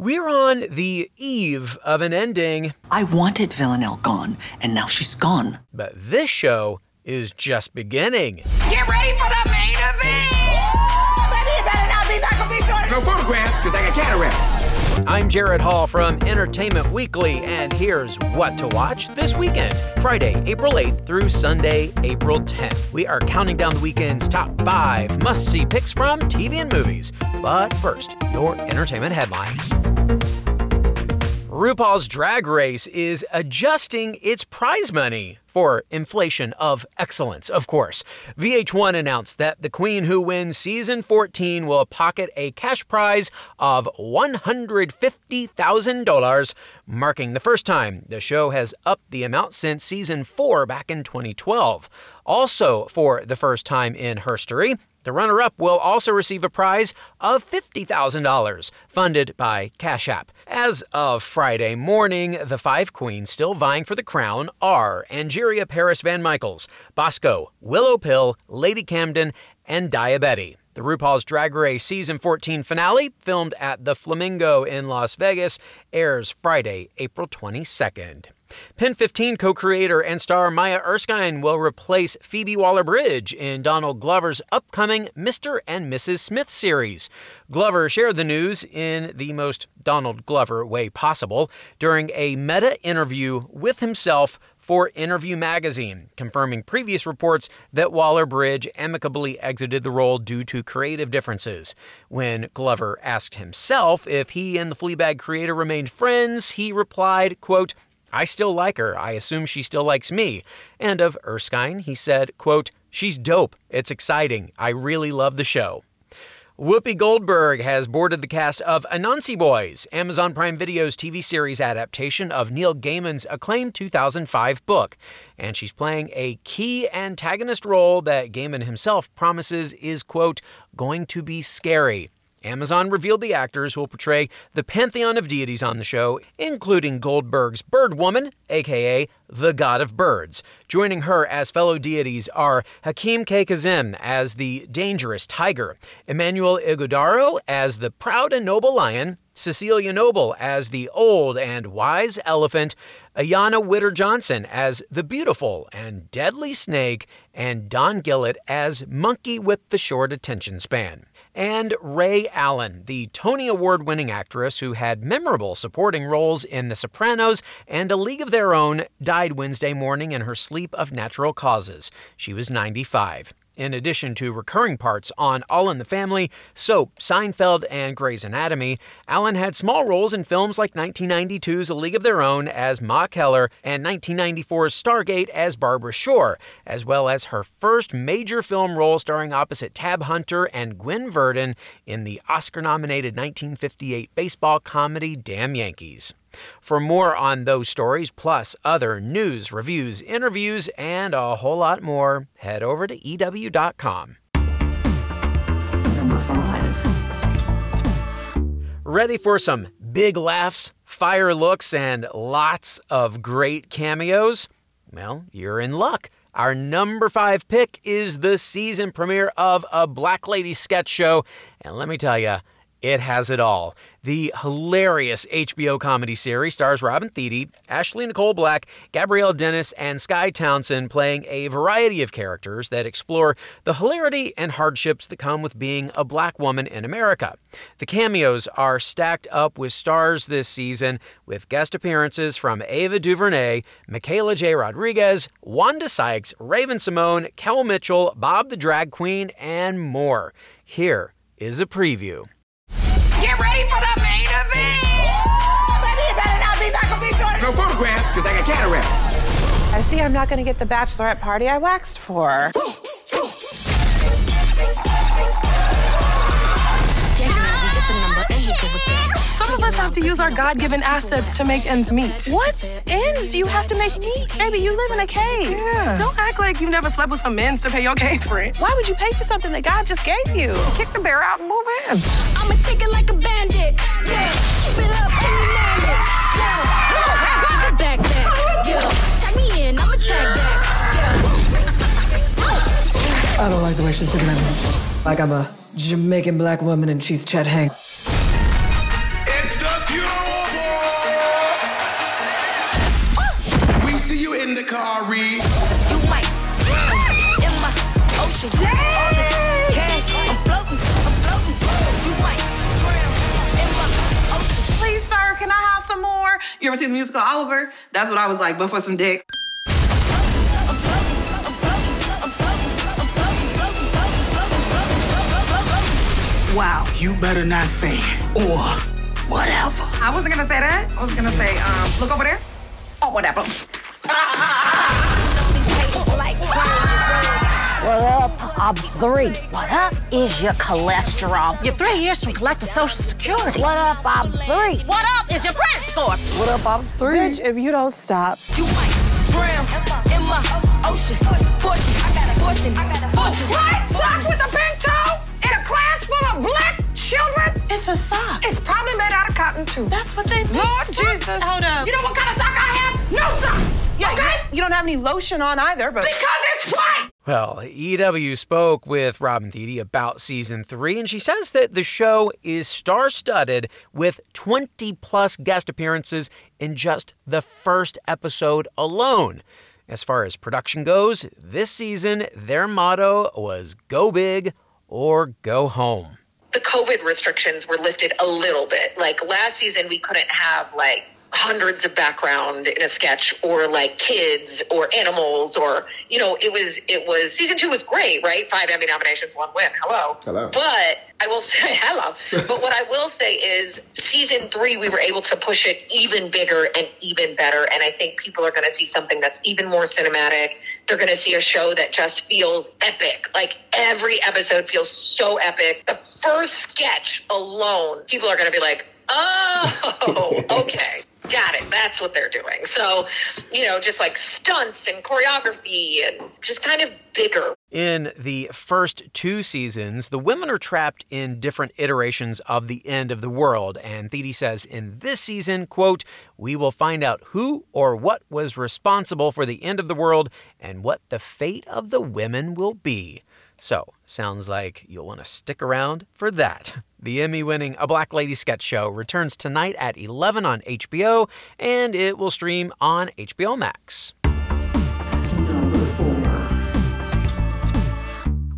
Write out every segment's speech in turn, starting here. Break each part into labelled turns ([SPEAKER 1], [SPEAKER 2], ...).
[SPEAKER 1] We're on the eve of an ending.
[SPEAKER 2] I wanted Villanelle gone, and now she's gone.
[SPEAKER 1] But this show is just beginning.
[SPEAKER 3] Get ready for the main event! baby, you better not be back on me, Jordan!
[SPEAKER 4] No photographs, because I got cataract.
[SPEAKER 1] I'm Jared Hall from Entertainment Weekly, and here's what to watch this weekend Friday, April 8th through Sunday, April 10th. We are counting down the weekend's top five must see picks from TV and movies. But first, your entertainment headlines. RuPaul's Drag Race is adjusting its prize money for inflation of excellence, of course. VH1 announced that the Queen Who Wins season 14 will pocket a cash prize of $150,000, marking the first time the show has upped the amount since season 4 back in 2012. Also, for the first time in history, the runner up will also receive a prize of $50,000, funded by Cash App. As of Friday morning, the five queens still vying for the crown are Angeria Paris Van Michaels, Bosco, Willow Pill, Lady Camden, and Daya Betty. The RuPaul's Drag Race Season 14 finale, filmed at the Flamingo in Las Vegas, airs Friday, April 22nd. Pen 15 co creator and star Maya Erskine will replace Phoebe Waller Bridge in Donald Glover's upcoming Mr. and Mrs. Smith series. Glover shared the news in the most Donald Glover way possible during a meta interview with himself for Interview Magazine, confirming previous reports that Waller Bridge amicably exited the role due to creative differences. When Glover asked himself if he and the Fleabag creator remained friends, he replied, quote, I still like her. I assume she still likes me. And of Erskine, he said, quote, She's dope. It's exciting. I really love the show. Whoopi Goldberg has boarded the cast of Anansi Boys, Amazon Prime Video's TV series adaptation of Neil Gaiman's acclaimed 2005 book. And she's playing a key antagonist role that Gaiman himself promises is, quote, going to be scary. Amazon revealed the actors who will portray the pantheon of deities on the show, including Goldberg's Bird Woman, aka the God of Birds. Joining her as fellow deities are Hakeem K. Kazim as the dangerous tiger, Emmanuel Ighodaro as the proud and noble lion, Cecilia Noble as the old and wise elephant, Ayana Witter Johnson as the beautiful and deadly snake, and Don Gilet as monkey with the short attention span and Rae Allen, the Tony Award winning actress who had memorable supporting roles in The Sopranos and A League of Their Own, died Wednesday morning in her sleep of natural causes. She was 95. In addition to recurring parts on All in the Family, Soap, Seinfeld, and Grey's Anatomy, Allen had small roles in films like 1992's A League of Their Own as Ma Keller and 1994's Stargate as Barbara Shore, as well as her first major film role starring opposite Tab Hunter and Gwen Verdon in the Oscar nominated 1958 baseball comedy Damn Yankees. For more on those stories, plus other news, reviews, interviews, and a whole lot more, head over to EW.com.
[SPEAKER 2] Number five.
[SPEAKER 1] Ready for some big laughs, fire looks, and lots of great cameos? Well, you're in luck. Our number five pick is the season premiere of a Black Lady sketch show, and let me tell you, it has it all. The hilarious HBO comedy series stars Robin Thede, Ashley Nicole Black, Gabrielle Dennis, and Skye Townsend playing a variety of characters that explore the hilarity and hardships that come with being a black woman in America. The cameos are stacked up with stars this season, with guest appearances from Ava DuVernay, Michaela J. Rodriguez, Wanda Sykes, Raven-Symoné, Kel Mitchell, Bob the Drag Queen, and more. Here is a preview.
[SPEAKER 5] See I'm not going to get the bachelorette party I waxed for.
[SPEAKER 6] Some of us have to use our God given assets to make ends meet.
[SPEAKER 5] What ends do you have to make meet? Baby, you live in a cave.
[SPEAKER 6] Yeah. Don't act like you never slept with some men's to pay your cave rent.
[SPEAKER 5] Why would you pay for something that God just gave you?
[SPEAKER 6] Kick the bear out and move in.
[SPEAKER 7] I'ma take it like a bandit. Yeah, keep it up, tag back. Yeah.
[SPEAKER 8] I don't like the way she's looking at me. Like I'm a Jamaican black woman and she's Chet Hanks.
[SPEAKER 4] It's the
[SPEAKER 9] We see you in the car, Reed.
[SPEAKER 7] You might drown in my ocean. All this cash, I'm floating, I'm floating. You might drown in my ocean.
[SPEAKER 5] Please, sir, can I have some more? You ever see the musical Oliver? That's what I was like, but for some dick.
[SPEAKER 8] Wow.
[SPEAKER 9] You better not say or whatever.
[SPEAKER 3] I wasn't gonna say that. I was gonna say, um, look over there. or whatever.
[SPEAKER 7] These haters like
[SPEAKER 10] What up? I'm three. What up is your cholesterol? You're three years from collecting Social Security. What up? I'm three. What up is your credit score? What up? I'm three.
[SPEAKER 5] Bitch, if you don't stop.
[SPEAKER 7] You might drown in my ocean. Fortune, fortune, fortune.
[SPEAKER 3] What? Sock with a
[SPEAKER 5] sock.
[SPEAKER 3] It's probably made out of cotton too.
[SPEAKER 5] That's what they make
[SPEAKER 3] Lord
[SPEAKER 5] socks
[SPEAKER 3] Jesus.
[SPEAKER 5] out of.
[SPEAKER 3] You know what kind of sock I have? No sock.
[SPEAKER 5] Yeah,
[SPEAKER 3] okay?
[SPEAKER 5] you, you don't have any lotion on either, but
[SPEAKER 3] Because it's white.
[SPEAKER 1] Well, EW spoke with Robin Thede about season three, and she says that the show is star studded with 20 plus guest appearances in just the first episode alone. As far as production goes, this season, their motto was go big or go home.
[SPEAKER 11] The COVID restrictions were lifted a little bit. Like last season, we couldn't have like hundreds of background in a sketch or like kids or animals or you know it was it was season two was great right? Five emmy nominations one win. Hello.
[SPEAKER 9] Hello.
[SPEAKER 11] but i will say hello. But what i will say is season three we were able to push it even bigger and even better. And i think people are going to see something that's even more cinematic. They're going to see a show that just feels epic. Like every episode feels so epic. The first sketch alone people are going to be like oh okay got it that's what they're doing so you know just like stunts and choreography and just kind of bigger
[SPEAKER 1] In the first two seasons, the women are trapped in different iterations of the end of the world, and Thede says in this season, quote, we will find out who or what was responsible for the end of the world and what the fate of the women will be. So, sounds like you'll want to stick around for that. The Emmy winning A Black Lady Sketch Show returns tonight at 11 on HBO, and it will stream on HBO Max.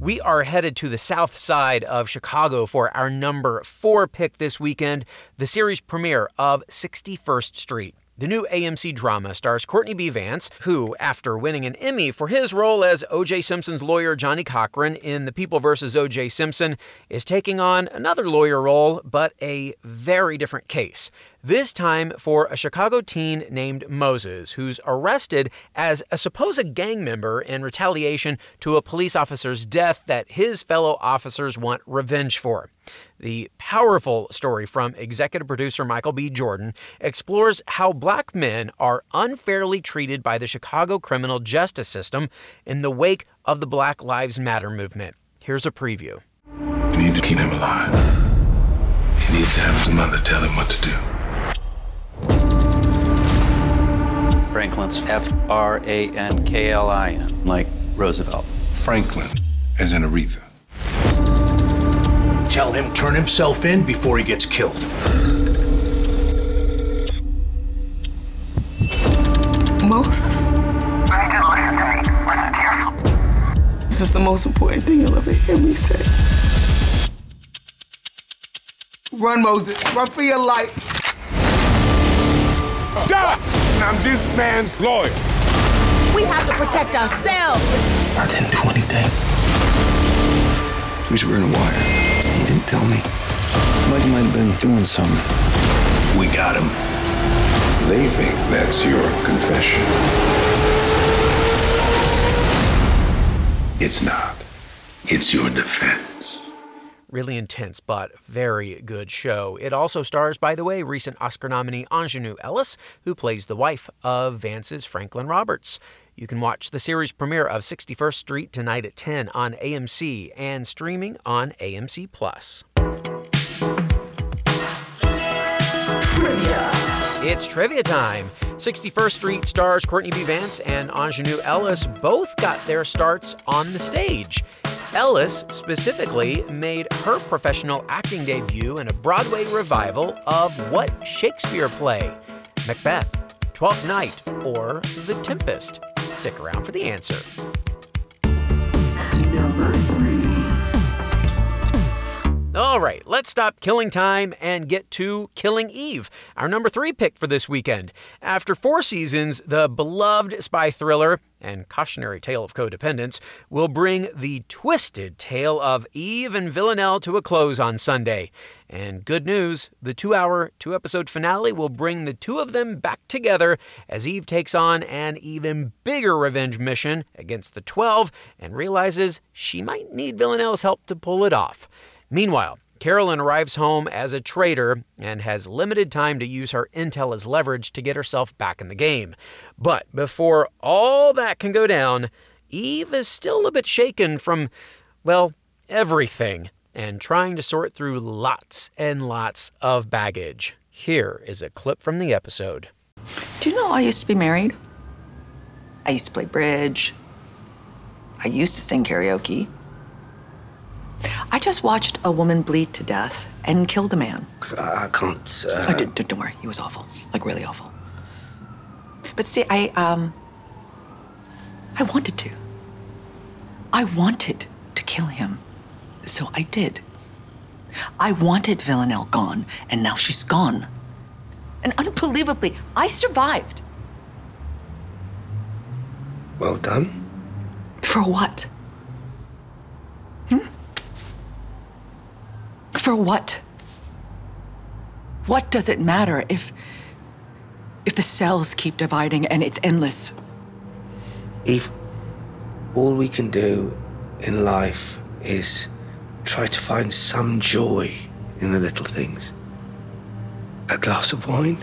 [SPEAKER 1] We are headed to the south side of Chicago for our number four pick this weekend the series premiere of 61st Street. The new AMC drama stars Courtney B. Vance, who, after winning an Emmy for his role as O.J. Simpson's lawyer Johnnie Cochran in The People vs. O.J. Simpson, is taking on another lawyer role, but a very different case. This time for a Chicago teen named Moses, who's arrested as a supposed gang member in retaliation to a police officer's death that his fellow officers want revenge for. The powerful story from executive producer Michael B. Jordan explores how black men are unfairly treated by the Chicago criminal justice system in the wake of the Black Lives Matter movement. Here's a preview.
[SPEAKER 9] We need to keep him alive. He needs to have his mother tell him what to do.
[SPEAKER 12] Franklin's F R A N K L I N, like Roosevelt.
[SPEAKER 9] Franklin, as in Aretha.
[SPEAKER 13] Tell him turn himself in before he gets killed.
[SPEAKER 5] Moses. This is the most important thing you'll ever hear me say. Run, Moses. Run for your life.
[SPEAKER 14] Stop! I'm this man's lawyer.
[SPEAKER 10] We have to protect ourselves.
[SPEAKER 9] I didn't do anything.
[SPEAKER 15] He was wearing a wire. He didn't tell me. Mike might have been doing something.
[SPEAKER 13] We got him.
[SPEAKER 9] They think that's your confession. It's not. It's your defense.
[SPEAKER 1] Really intense, but very good show. It also stars, by the way, recent Oscar nominee Aunjanue Ellis, who plays the wife of Vance's Franklin Roberts. You can watch the series premiere of 61st Street tonight at 10 on AMC and streaming on AMC Plus.
[SPEAKER 8] Trivia.
[SPEAKER 1] It's trivia time. 61st Street stars Courtney B. Vance and Aunjanue Ellis both got their starts on the stage. Ellis specifically made her professional acting debut in a Broadway revival of what Shakespeare play? Macbeth, Twelfth Night, or The Tempest? Stick around for the answer. All right, let's stop killing time and get to Killing Eve, our number three pick for this weekend. After four seasons, the beloved spy thriller and cautionary tale of codependence will bring the twisted tale of Eve and Villanelle to a close on Sunday. And good news, the two hour, two episode finale will bring the two of them back together as Eve takes on an even bigger revenge mission against the 12 and realizes she might need Villanelle's help to pull it off. Meanwhile, Carolyn arrives home as a traitor and has limited time to use her intel as leverage to get herself back in the game. But before all that can go down, Eve is still a bit shaken from, well, everything and trying to sort through lots and lots of baggage. Here is a clip from the episode.
[SPEAKER 2] Do you know I used to be married? I used to play bridge. I used to sing karaoke. I just watched a woman bleed to death and killed a man.
[SPEAKER 15] I, can't. Uh...
[SPEAKER 2] Oh, don't, don't worry. He was awful. Like, really awful. But see, I, um. I wanted to. I wanted to kill him. So I did. I wanted Villanelle gone, and now she's gone. And unbelievably, I survived.
[SPEAKER 15] Well done.
[SPEAKER 2] For what? For what? What does it matter if if the cells keep dividing and it's endless?
[SPEAKER 15] Eve, all we can do in life is try to find some joy in the little things. A glass of wine,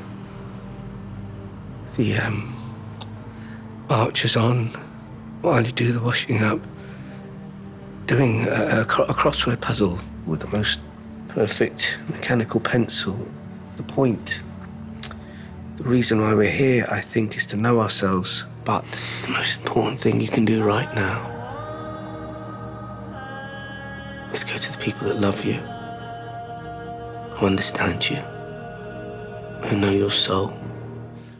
[SPEAKER 15] the um, archers on while you do the washing up, doing a, a, a crossword puzzle with the most perfect mechanical pencil, the point. The reason why we're here, I think, is to know ourselves. But the most important thing you can do right now is go to the people that love you, who understand you, who know your soul.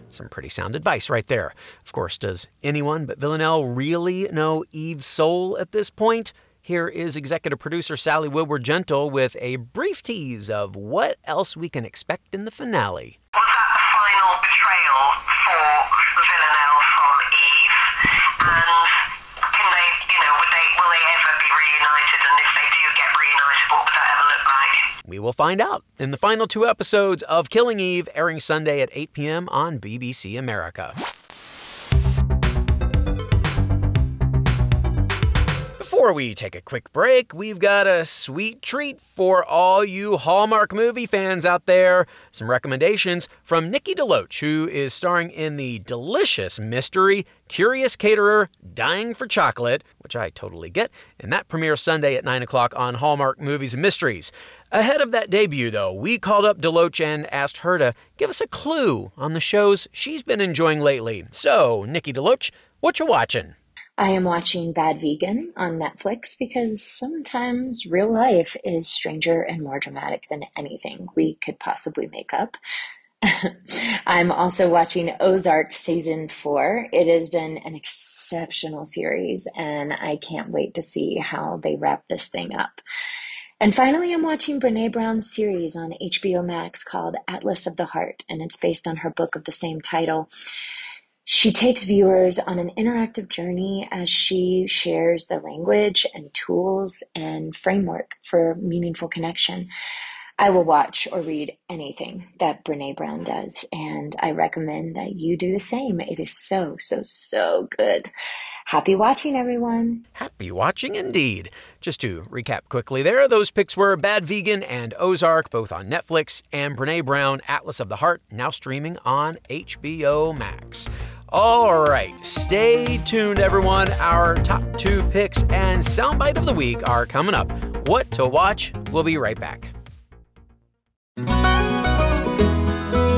[SPEAKER 1] Some pretty sound advice right there. Of course, does anyone but Villanelle really know Eve's soul at this point? Here is executive producer Sally Woodward Gentle with a brief tease of what else we can expect in the finale.
[SPEAKER 16] Was that the final betrayal for Villanelle from Eve? And can they, you know, would they, will they ever be reunited? And if they do get reunited, what would that ever look like?
[SPEAKER 1] We will find out in the final two episodes of Killing Eve, airing Sunday at 8 p.m. on BBC America. Before we take a quick break, we've got a sweet treat for all you Hallmark movie fans out there. Some recommendations from Nikki DeLoach, who is starring in the delicious mystery Curious Caterer Dying for Chocolate, which I totally get, and that premieres Sunday at 9 o'clock on Hallmark Movies and Mysteries. Ahead of that debut, though, we called up DeLoach and asked her to give us a clue on the shows she's been enjoying lately. So, Nikki DeLoach, what you watching?
[SPEAKER 17] I am watching Bad Vegan on Netflix because sometimes real life is stranger and more dramatic than anything we could possibly make up. I'm also watching Ozark season four. It has been an exceptional series, and I can't wait to see how they wrap this thing up. And finally, I'm watching Brene Brown's series on HBO Max called Atlas of the Heart, and it's based on her book of the same title. She takes viewers on an interactive journey as she shares the language and tools and framework for meaningful connection. I will watch or read anything that Brene Brown does, and I recommend that you do the same. It is so, so, so good. Happy watching, everyone.
[SPEAKER 1] Happy watching indeed. Just to recap quickly there, those picks were Bad Vegan and Ozark, both on Netflix, and Brene Brown, Atlas of the Heart, now streaming on HBO Max. All right, stay tuned, everyone. Our top two picks and soundbite of the week are coming up. What to watch? We'll be right back.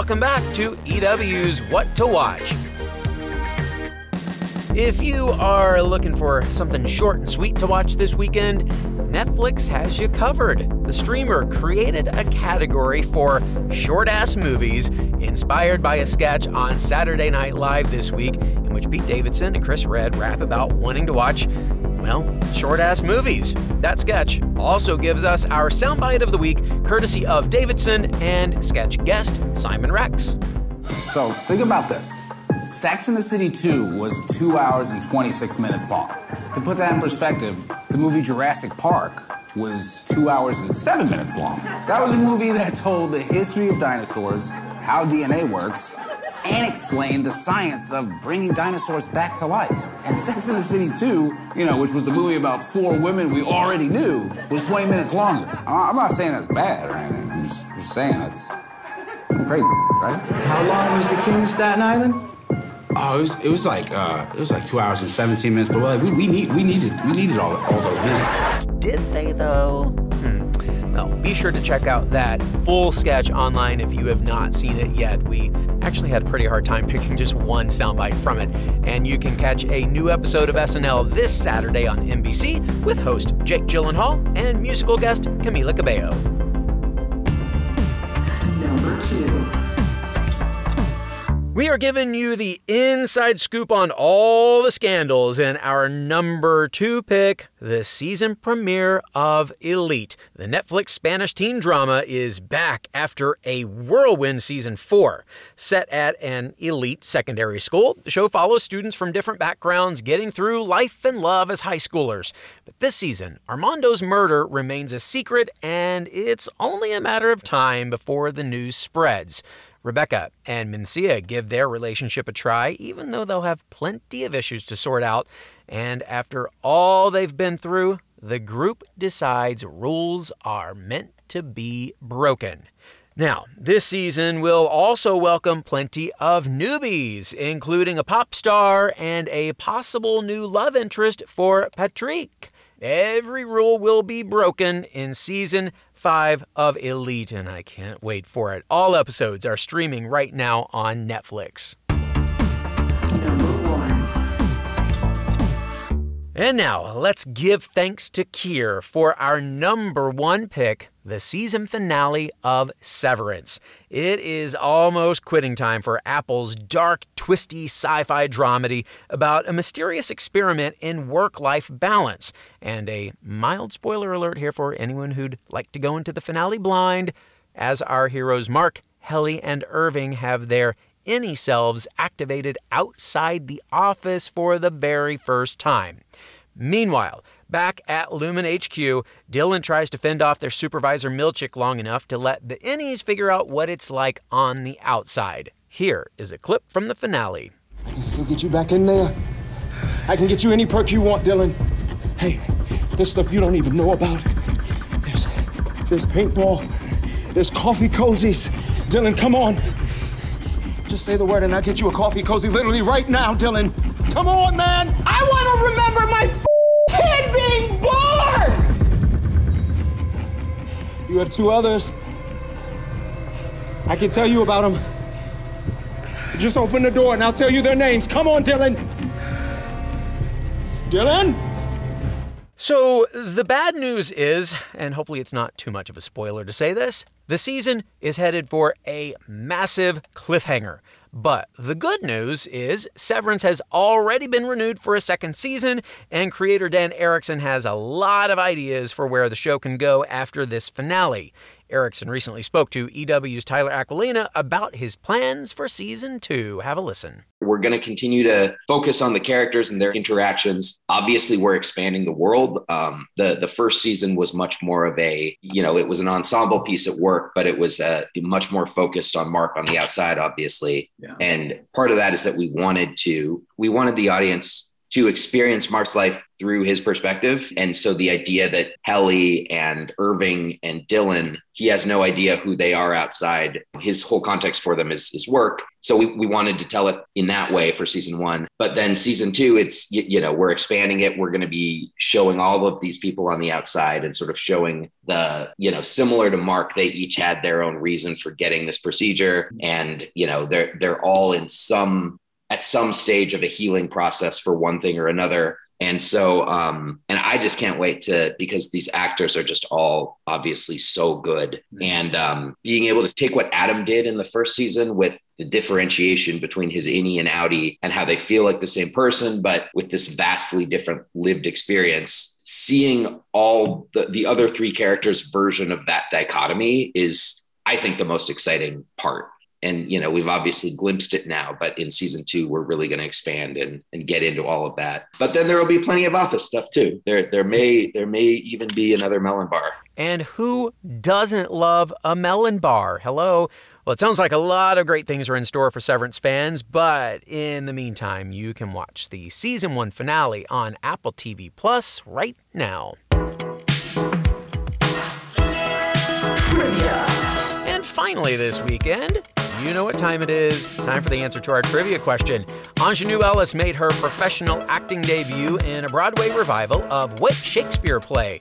[SPEAKER 1] Welcome back to EW's What to Watch. If you are looking for something short and sweet to watch this weekend, Netflix has you covered. The streamer created a category for short ass movies inspired by a sketch on Saturday Night Live this week, in which Pete Davidson and Chris Redd rap about wanting to watch, well, short ass movies. That sketch also gives us our soundbite of the week, courtesy of Davidson and sketch guest Simon Rex.
[SPEAKER 18] So think about this. Sex in the City 2 was 2 hours and 26 minutes long. To put that in perspective, the movie Jurassic Park was 2 hours and 7 minutes long. That was a movie that told the history of dinosaurs, how DNA works, and explain the science of bringing dinosaurs back to life. And Sex in the City 2, you know, which was a movie about four women we already knew, was 20 minutes longer. I'm not saying that's bad or anything. I'm just, just saying that's some crazy, right?
[SPEAKER 4] How long was the King of Staten Island? Oh, it was, it was like uh, it was like two hours and seventeen minutes. But like, we, we need we needed we needed all, all those minutes.
[SPEAKER 1] Did they though? Well, be sure to check out that full sketch online if you have not seen it yet. We actually had a pretty hard time picking just one soundbite from it. And you can catch a new episode of SNL this Saturday on NBC with host Jake Gyllenhaal and musical guest Camila Cabello.
[SPEAKER 8] Number two.
[SPEAKER 1] We are giving you the inside scoop on all the scandals in our number two pick, the season premiere of Elite. The Netflix Spanish teen drama is back after a whirlwind season four. Set at an elite secondary school, the show follows students from different backgrounds getting through life and love as high schoolers. But this season, Armando's murder remains a secret, and it's only a matter of time before the news spreads. Rebeka and Mencia give their relationship a try, even though they'll have plenty of issues to sort out. And after all they've been through, the group decides rules are meant to be broken. Now, this season will also welcome plenty of newbies, including a pop star and a possible new love interest for Patrick. Every rule will be broken in season five of Elite, and I can't wait for it. All episodes are streaming right now on Netflix. And now, let's give thanks to Kier for our number one pick, the season finale of Severance. It is almost quitting time for Apple's dark, twisty sci fi dramedy about a mysterious experiment in work life balance. And a mild spoiler alert here for anyone who'd like to go into the finale blind, as our heroes Mark, Helly, and Irving have their innie selves activated outside the office for the very first time. Meanwhile, back at Lumon HQ, Dylan tries to fend off their supervisor Milchick long enough to let the innies figure out what it's like on the outside. Here is a clip from the finale.
[SPEAKER 19] I can still get you back in there. I can get you any perk you want, Dylan. Hey, there's stuff you don't even know about. There's, there's paintball. There's coffee cozies. Dylan, come on. Just say the word and I'll get you a coffee cozy literally right now, Dylan. Come on, man. I want to remember my kid being born. You have two others. I can tell you about them. Just open the door and I'll tell you their names. Come on, Dylan. Dylan?
[SPEAKER 1] So, the bad news is, and hopefully it's not too much of a spoiler to say this, the season is headed for a massive cliffhanger. But the good news is Severance has already been renewed for a second season, and creator Dan Erickson has a lot of ideas for where the show can go after this finale. Erickson recently spoke to EW's Tyler Aquilina about his plans for season two. Have a listen.
[SPEAKER 20] We're going to continue to focus on the characters and their interactions. Obviously, we're expanding the world. Um, the the first season was much more of a, you know, it was an ensemble piece at work, but it was uh, much more focused on Mark on the outside, obviously.
[SPEAKER 18] Yeah.
[SPEAKER 20] And part of that is that we wanted to, we wanted the audience to experience Mark's life through his perspective. And so the idea that Helly and Irving and Dylan, he has no idea who they are outside. His whole context for them is, is work. So we, we wanted to tell it in that way for season one. But then season two, it's, you, you know, we're expanding it. We're going to be showing all of these people on the outside and sort of showing the, you know, similar to Mark, they each had their own reason for getting this procedure. And, you know, they're, they're all in some at some stage of a healing process for one thing or another. And so, um, and I just can't wait to because these actors are just all obviously so good. And um, being able to take what Adam did in the first season with the differentiation between his innie and outie and how they feel like the same person, but with this vastly different lived experience, seeing all the, the other three characters' version of that dichotomy is, I think, the most exciting part and you know we've obviously glimpsed it now but in season two we're really going to expand and, and get into all of that but then there will be plenty of office stuff too there there may there may even be another melon bar
[SPEAKER 1] And who doesn't love a melon bar? Hello? Well, it sounds like a lot of great things are in store for Severance fans, but in the meantime, you can watch the season one finale on Apple TV Plus right now. Trivia. And finally, this weekend, you know what time it is. Time for the answer to our trivia question. Aunjanue Ellis made her professional acting debut in a Broadway revival of what Shakespeare play?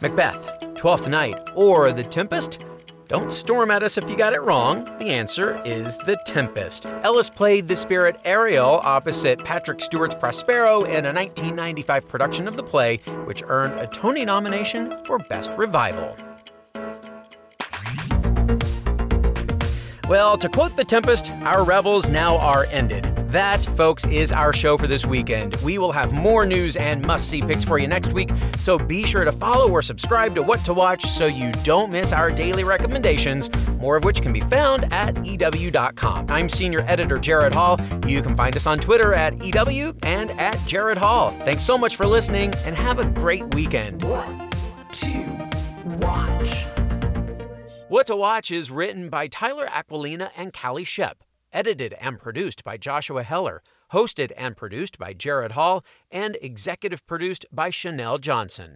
[SPEAKER 1] Macbeth, Twelfth Night, or The Tempest? Don't storm at us if you got it wrong. The answer is The Tempest. Ellis played the spirit Ariel opposite Patrick Stewart's Prospero in a 1995 production of the play, which earned a Tony nomination for Best Revival. Well, to quote The Tempest, our revels now are ended. That, folks, is our show for this weekend. We will have more news and must see picks for you next week, so be sure to follow or subscribe to What to Watch so you don't miss our daily recommendations, more of which can be found at EW.com. I'm senior editor Jared Hall. You can find us on Twitter at EW and at Jared Hall. Thanks so much for listening and have a great weekend. What to Watch is written by Tyler Aquilina and Callie Shep, edited and produced by Joshua Heller, hosted and produced by Jared Hall, and executive produced by Chanel Johnson.